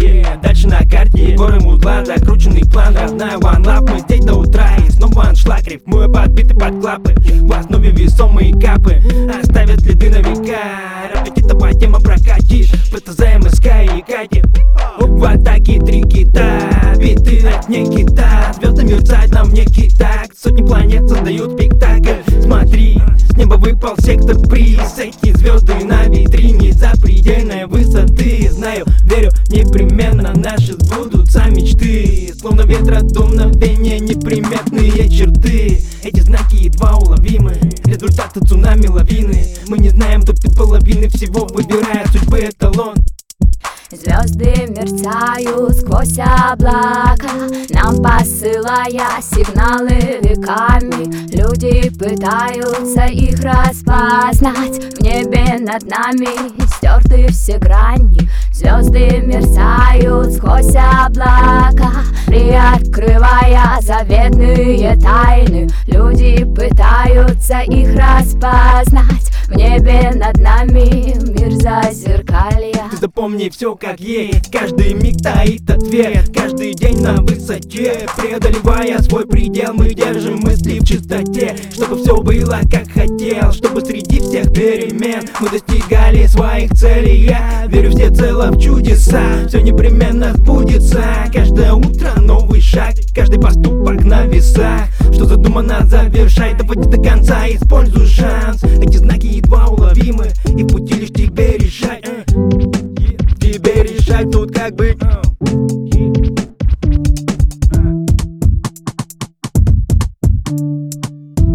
yeah. Дальше на карте горы мудла, закрученный план. Родная one love, мы здесь до утра. И снова аншлаг, рифмую подбиты под клапы. В основе весомые капы Оставят следы на века. Рапетитова тема прокатишь ПТЗ, МСК и Кати. В атаке три кита Биты от не кита. Звезды мерцают нам не кита. Сотни планет создают спектакль. Смотри, с неба выпал сектор приз. Эти звезды на витрине запредельной высоты. Знаю, верю, непременно наши сбудутся мечты. Словно ветра дуновения неприметные черты. Эти знаки едва уловимы Результаты цунами лавины. Мы не знаем только половины всего Выбирая судьбы эталон Звезды мерцают сквозь облака Нам посылая сигналы веками. Люди пытаются их распознать В небе над нами стерты все грани. Звезды мерцают сквозь облака Приоткрывая заветные тайны. Люди пытаются их распознать В небе над нами мир зазеркалья. Ты запомни все как есть Каждый миг таит ответ. Каждый день на высоте Преодолевая свой предел Мы держим мысли в чистоте. Чтобы все было как хотел Чтобы среди всех перемен Мы достигали своих целей. Я верю всецело в чудеса Все непременно сбудется. Каждое утро новый шаг Каждый поступок на весах. Что задумано завершай Доводи до конца, используй шанс как быть.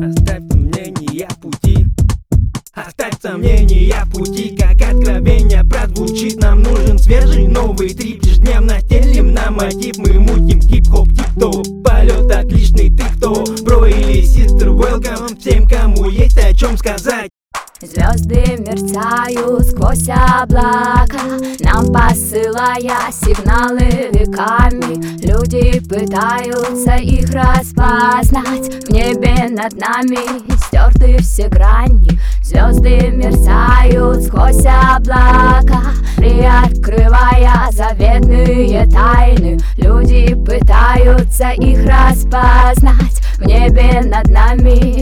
Оставь сомнения пути. Оставь сомнения пути Как откровение прозвучит. Нам нужен свежий новый трип Ежедневно телим на мотив. Мы мутим хип-хоп тип-топ Полет отличный, ты кто? Бро или сестер, welcome Всем, кому есть о чем сказать Звезды мерцают сквозь облака Нам посылая сигналы веками. Люди пытаются их распознать В небе над нами стерты все грани. Звезды мерцают сквозь облака Приоткрывая заветные тайны. Люди пытаются их распознать В небе над нами